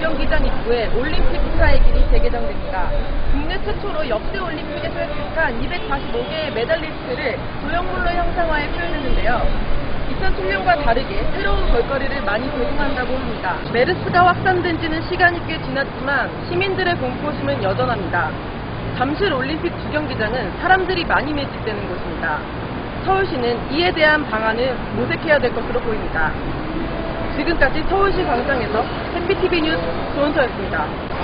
경기장 입구에 올림픽 국가의 길이 재개정됩니다. 국내 최초로 역대 올림픽에서 획득한 245개의 메달리스트를 조형물로 형상화해 표현했는데요. 2007년과 다르게 새로운 볼거리를 많이 제공한다고 합니다. 메르스가 확산된 지는 시간이 꽤 지났지만 시민들의 공포심은 여전합니다. 잠실 올림픽 주경기장은 사람들이 많이 밀집되는 곳입니다. 서울시는 이에 대한 방안을 모색해야 될 것으로 보입니다. 지금까지 서울시 광장에서 해피TV 뉴스 조은서였습니다.